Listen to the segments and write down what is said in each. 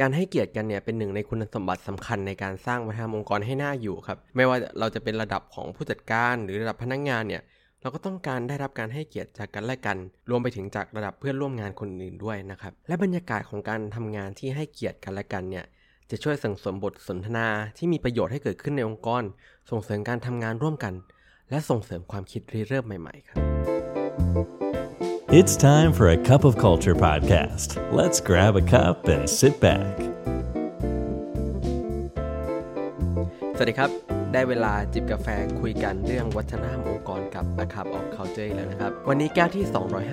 การให้เกียรติกันเนี่ยเป็นหนึ่งในคุณสมบัติสำคัญในการสร้างวัฒนธรรมองค์กรให้หน่าอยู่ครับ ไม่ว่าเราจะเป็นระดับของผู้จัดการหรือระดับพนักงงานเนี่ยเราก็ต้องการได้รับการให้เกียรติจากกันและกัน รวมไปถึงจากระดับเพื่อนร่วมงานคนอื่นด้วยนะครับ และบรรยากาศของการทำงานที่ให้เกียรติกันและกันเนี่ยจะช่วยส่งเสริมบทสนทนาที่มีประโยชน์ให้เกิดขึ้นในองค์กร ส่งเสริมการทำงานร่วมกัน และส่งเสริมความคิดริเริ่มใหม่ ๆ ครับ It's time for a cup of culture podcast. Let's grab a cup and sit back. สวัสดีครับ ได้เวลาจิบกาแฟคุยกันเรื่องวัฒนธรรมองค์กรกับ A Cup of Culture แล้วนะครับ วันนี้แก้วที่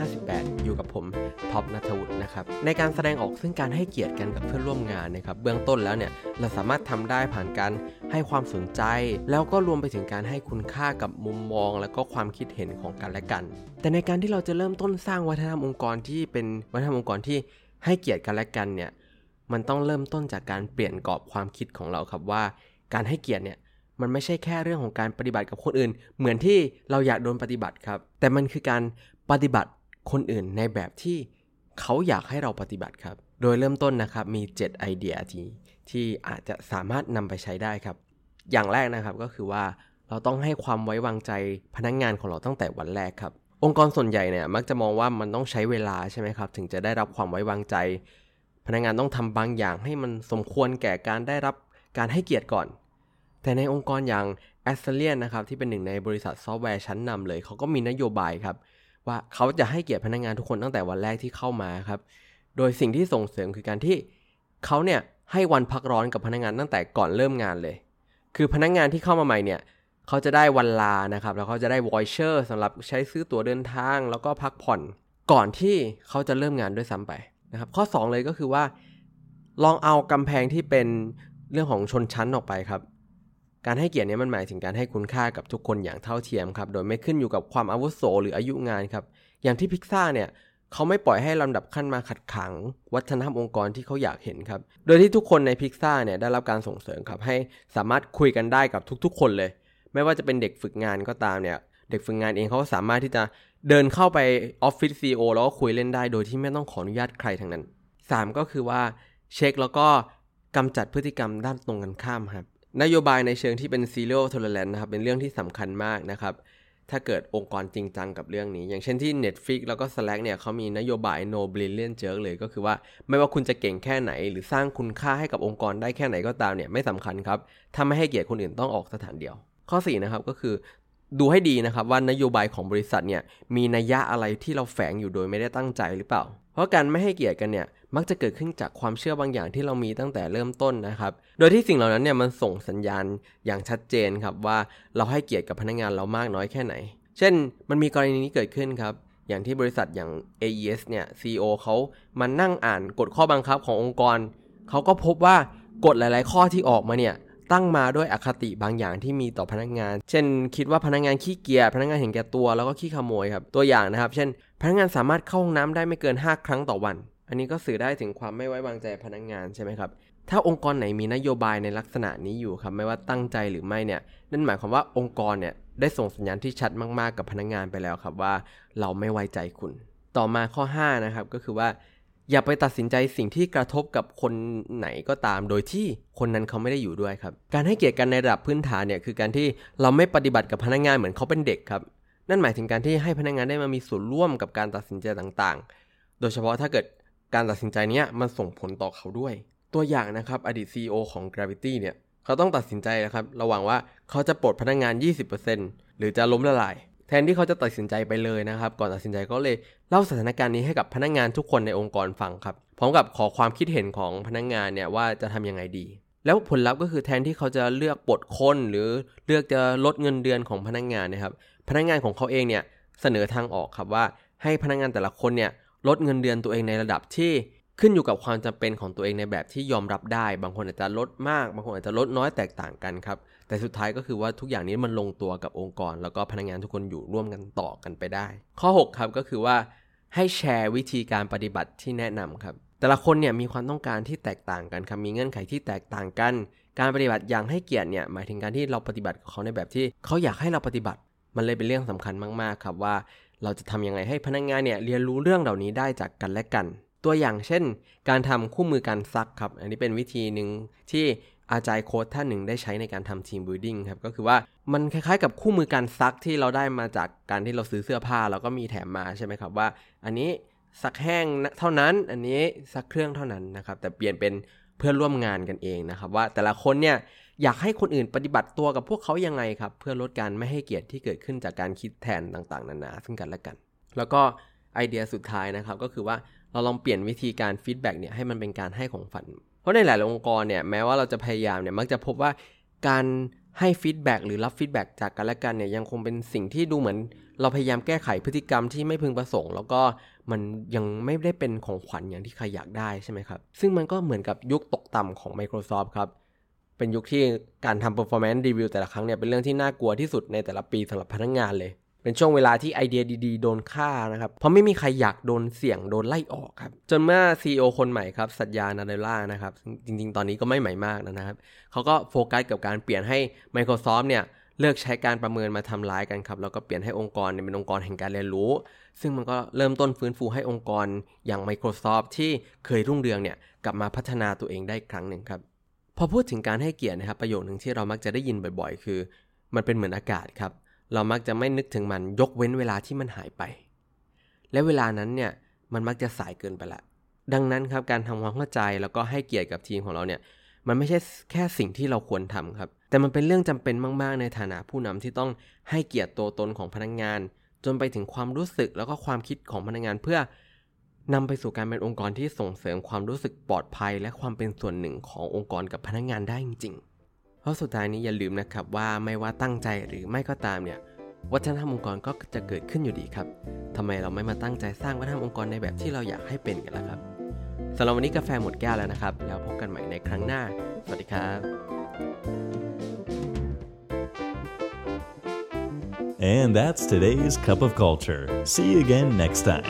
258 อยู่กับผมท็อปนัทวุฒินะครับ ในการแสดงออกซึ่งการให้เกียรติกันกับเพื่อนร่วมงานนะครับ เบื้องต้นแล้วเนี่ย เราสามารถทำได้ผ่านการให้ความสนใจ แล้วก็รวมไปถึงการให้คุณค่ากับมุมมอง และก็ความคิดเห็นของกันและกัน แต่ในการที่เราจะเริ่มต้นสร้างวัฒนธรรมองค์กรที่เป็นวัฒนธรรมองค์กรที่ให้เกียรติกันและกันเนี่ยมันต้องเริ่มต้นจากการเปลี่ยนกรอบความคิดของเราครับว่า การให้เกียรติเนี่ย มันไม่ใช่แค่เรื่องของการปฏิบัติกับคนอื่น เหมือนที่เราอยากโดนปฏิบัติครับ แต่มันคือการปฏิบัติคนอื่นในแบบที่เขาอยากให้เราปฏิบัติครับ โดยเริ่มต้นนะครับมี 7 ไอเดียที่ที่อาจจะสามารถนำไปใช้ได้ครับ อย่างแรกนะครับก็คือว่าเราต้องให้ความไว้วางใจพนักงงานของเราตั้งแต่วันแรกครับ องค์กรส่วนใหญ่เนี่ยมักจะมองว่ามันต้องใช้เวลาใช่ไหมครับ ถึงจะได้รับความไว้วางใจ พนักงานต้องทำบางอย่างให้มันสมควรแก่การได้รับการให้เกียรติก่อน แต่ในองค์กรอย่าง a s t r a l i a n นะครับที่เป็นหนึ่งในบริษัทซอฟต์แวร์ชั้นนำเลย เขาก็มีนโยบายครับ ว่าเขาจะให้เกียรติพนักงานทุกคนตั้งแต่วันแรกที่เข้ามาครับ โดยสิ่งที่ส่งเสริมคือการที่เขาเนี่ยให้วันพักร้อนกับพนักงานตั้งแต่ก่อนเริ่มงานเลย คือพนักงานที่เข้ามาใหม่เนี่ยเขาจะได้วันลานะครับ แล้วเขาจะได้ voucher สำหรับใช้ซื้อตั๋วเดินทาง แล้วก็พักผ่อนก่อนที่เขาจะเริ่มงานด้วยซ้ำไปนะครับ ข้อ 2 เลยก็คือว่า ลองเอากำแพงที่เป็นเรื่องของชนชั้นออกไปครับ การให้เกียรตินี้มันหมายถึงการให้คุณค่ากับทุกคนอย่างเท่าเทียมครับ โดยไม่ขึ้นอยู่กับความอาวุโสหรืออายุงานครับ อย่างที่พิกซ่าเนี่ยเขาไม่ปล่อยให้ลำดับขั้นมาขัดขัง วัฒนธรรมองค์กรที่เขาอยากเห็นครับ โดยที่ทุกคนในพิกซ่าเนี่ยได้รับการส่งเสริมครับให้สามารถคุยกันได้กับทุกๆ คนเลย ไม่ว่าจะเป็นเด็กฝึกงานก็ตามเนี่ย เด็กฝึกงานเองเขาสามารถที่จะเดินเข้าไปออฟฟิศซีโอแล้วก็คุยเล่นได้ โดยที่ไม่ต้องขออนุญาตใครทั้งนั้น 3 ก็คือว่าเช็คแล้วก็กำจัดพฤติกรรมด้านตรงกันข้ามครับ นโยบายในเชิงที่เป็น zero tolerance นะครับ เป็นเรื่องที่สำคัญมากนะครับ ถ้าเกิดองค์กรจริงจังกับเรื่องนี้ อย่างเช่นที่ Netflix แล้วก็ Slack เนี่ยเขามีนโยบาย no brilliant jerk เลยก็คือว่า ไม่ว่าคุณจะเก่งแค่ไหน หรือสร้างคุณค่าให้กับองค์กรได้แค่ไหนก็ตามเนี่ยไม่สำคัญครับถ้าไม่ให้เกียรติคนอื่นต้องออกสถานเดียว ข้อ4นะครับก็คือดูให้ดีนะครับว่านโยบายของบริษัทเนี่ยมีนัยยะอะไรที่เราแฝงอยู่โดยไม่ได้ตั้งใจหรือเปล่า เพราะการไม่ให้เกียรติกันเนี่ยมักจะเกิดขึ้นจากความเชื่อบางอย่างที่เรามีตั้งแต่เริ่มต้นนะครับ โดยที่สิ่งเหล่านั้นเนี่ยมันส่งสัญญาณอย่างชัดเจนครับว่าเราให้เกียรติกับพนักงานเรามากน้อยแค่ไหน เช่น มันมีกรณีนี้เกิดขึ้นครับ อย่างที่บริษัทอย่าง AES เนี่ย CEO เขามานั่งอ่านกฎข้อบังคับขององค์กร เขาก็พบว่ากฎหลาย ๆ ข้อที่ออกมาเนี่ย ตั้งมาด้วยอคติบางอย่างที่มีต่อพนักงาน เช่น คิดว่าพนักงานขี้เกียจพนักงานเห็นแก่ตัวแล้วก็ขี้ขโมยครับตัวอย่างนะครับ เช่น พนักงานสามารถเข้าห้องน้ำได้ไม่เกิน 5 ครั้งต่อวัน อันนี้ก็สื่อได้ถึงความไม่ไว้วางใจพนักงานใช่ไหมครับถ้าองค์กรไหนมีนโยบายในลักษณะนี้อยู่ครับไม่ว่าตั้งใจหรือไม่เนี่ยนั่นหมายความว่าองค์กรเนี่ยได้ส่งสัญญาณที่ชัดมาก ๆ กับพนักงานไปแล้วครับว่าเราไม่ไว้ใจคุณ ต่อมาข้อ 5 นะครับก็คือว่า อย่าไปตัดสินใจสิ่งที่กระทบกับคนไหนก็ตาม โดยที่คนนั้นเขาไม่ได้อยู่ด้วยครับ การให้เกียรติกันในระดับพื้นฐานเนี่ยคือการที่เราไม่ปฏิบัติกับพนักงานเหมือนเขาเป็นเด็กครับ นั่นหมายถึงการที่ให้พนักงานได้มามีส่วนร่วมกับการตัดสินใจต่างๆ โดยเฉพาะถ้าเกิดการตัดสินใจนี้มันส่งผลต่อเขาด้วย ตัวอย่างนะครับอดีต CEO ของ Gravity เนี่ยเขาต้องตัดสินใจนะครับระหว่างว่าเขาจะปลดพนักงาน 20%หรือจะล้มละลาย ทนที่เขาจะตัดสินใจไปเลยนะครับ ก่อนตัดสินใจก็เลยเล่าสถานการณ์นี้ให้กับพนักงานทุกคนในองค์กรฟังครับ พร้อมกับขอความคิดเห็นของพนักงานเนี่ยว่าจะทํำยังไงดี แล้วผลลัพธ์ก็คือแทนที่เขาจะเลือกปลดคนหรือเลือกจะลดเงินเดือนของพนักงานนะครับ พนักงานของเขาเองเนี่ยเสนอทางออกครับว่าให้พนักงานแต่ละคนเนี่ยลดเงินเดือนตัวเองในระดับที่ขึ้นอยู่กับความจำเป็นของตัวเองในแบบที่ยอมรับได้ บางคนอาจจะลดมาก บางคนอาจจะลดน้อยแตกต่างกันครับ แต่สุดท้ายก็คือว่าทุกอย่างนี้มันลงตัวกับองค์กร แล้วก็พนักงานทุกคนอยู่ร่วมกันต่อกันไปได้ ข้อ 6 ครับก็คือว่าให้แชร์วิธีการปฏิบัติที่แนะนำครับแต่ละคนเนี่ยมีความต้องการที่แตกต่างกันครับมีเงื่อนไขที่แตกต่างกัน การปฏิบัติอย่างให้เกียรติเนี่ยหมายถึงการที่เราปฏิบัติกับเขาในแบบที่เขาอยากให้เราปฏิบัติ มันเลยเป็นเรื่องสำคัญมากๆครับว่าเราจะทำยังไงให้พนักงานเนี่ยเรียนรู้เรื่องเหล่านี้ได้จากกันและกัน ตัวอย่างเช่น การทำคู่มือการซักครับ อันนี้เป็นวิธีหนึ่งที่ อาจารย์โค้ชท่านหนึ่งได้ใช้ในการทำ team building ครับ ก็คือว่ามันคล้ายๆกับคู่มือการซักที่เราได้มาจากการที่เราซื้อเสื้อผ้าแล้วก็มีแถมมาใช่ไหมครับว่า อันนี้ซักแห้งเท่านั้น อันนี้ซักเครื่องเท่านั้นนะครับ แต่เปลี่ยนเป็นเพื่อนร่วมงานกันเองนะครับ ว่าแต่ละคนเนี่ยอยากให้คนอื่นปฏิบัติตัวกับพวกเขายังไงครับ เพื่อลดการไม่ให้เกียรติที่เกิดขึ้นจากการคิดแทนต่างๆ นานาซึ่งกันและกัน แล้วก็ไอเดียสุดท้ายนะครับก็คือว่าเราลองเปลี่ยนวิธีการ feedback เนี่ยให้มันเป็นการให้ของขวัญ เพราะในหลายองค์กรเนี่ยแม้ว่าเราจะพยายามเนี่ยมักจะพบว่าการให้ feedback หรือรับ feedback จากกันและกันเนี่ยยังคงเป็นสิ่งที่ดูเหมือน เราพยายามแก้ไขพฤติกรรมที่ไม่พึงประสงค์ แล้วก็มันยังไม่ได้เป็นของขวัญอย่างที่ใครอยากได้ใช่ไหมครับ ซึ่งมันก็เหมือนกับยุคตกต่ำของ Microsoft ครับ เป็นยุคที่การทำ performance review แต่ละครั้งเนี่ยเป็นเรื่องที่น่ากลัวที่สุดในแต่ละปีสำหรับพนักงงานเลย เป็นช่วงเวลาที่ไอเดียดีๆ โดนฆ่านะครับ เพราะไม่มีใครอยากโดนเสี่ยงโดนไล่ออกครับ จนเมื่อ CEO คนใหม่ครับ สัญญานาเดล่านะครับ จริงๆ ตอนนี้ก็ไม่ใหม่มากนะครับ เขาก็โฟกัสกับการเปลี่ยนให้ Microsoft เนี่ยเลิกใช้การประเมินมาทำร้ายกันครับ แล้วก็เปลี่ยนให้องค์กรเนี่ยเป็นองค์กรแห่งการเรียนรู้ ซึ่งมันก็เริ่มต้นฟื้นฟูให้องค์กรอย่าง Microsoft ที่เคยรุ่งเรืองเนี่ยกลับมาพัฒนาตัวเองได้ครั้งหนึ่งครับพอพูดถึงการให้เกียรตินะครับประโยคหนึ่งที่เรามักจะได้ยินบ่อย ๆ คือ มันเป็นเหมือนอากาศครับ เรามักจะไม่นึกถึงมันยกเว้นเวลาที่มันหายไป และเวลานั้นเนี่ยมันมักจะสายเกินไปละ ดังนั้นครับการทำความเข้าใจแล้วก็ให้เกียรติกับทีมของเราเนี่ยมันไม่ใช่แค่สิ่งที่เราควรทำครับ แต่มันเป็นเรื่องจำเป็นมากๆ ในฐานะผู้นำที่ต้องให้เกียรติตัวตนของพนักงงาน จนไปถึงความรู้สึกแล้วก็ความคิดของพนักงงานเพื่อนำไปสู่การเป็นองค์กรที่ส่งเสริมความรู้สึกปลอดภัย และความเป็นส่วนหนึ่งขององค์กรกับพนักงงานได้จริงๆ เพราะสุดท้ายนี้อย่าลืมนะครับว่าไม่ว่าตั้งใจหรือไม่ก็ตามเนี่ยวัฒนธรรมองค์กรก็จะเกิดขึ้นอยู่ดีครับทำไมเราไม่มาตั้งใจสร้างวัฒนธรรมองค์กรในแบบที่เราอยากให้เป็นกันล่ะครับสำหรับวันนี้กาแฟหมดแก้วแล้วนะครับ แล้วพบกันใหม่ในครั้งหน้า สวัสดีครับ And that's today's Cup of Culture. See you again next time.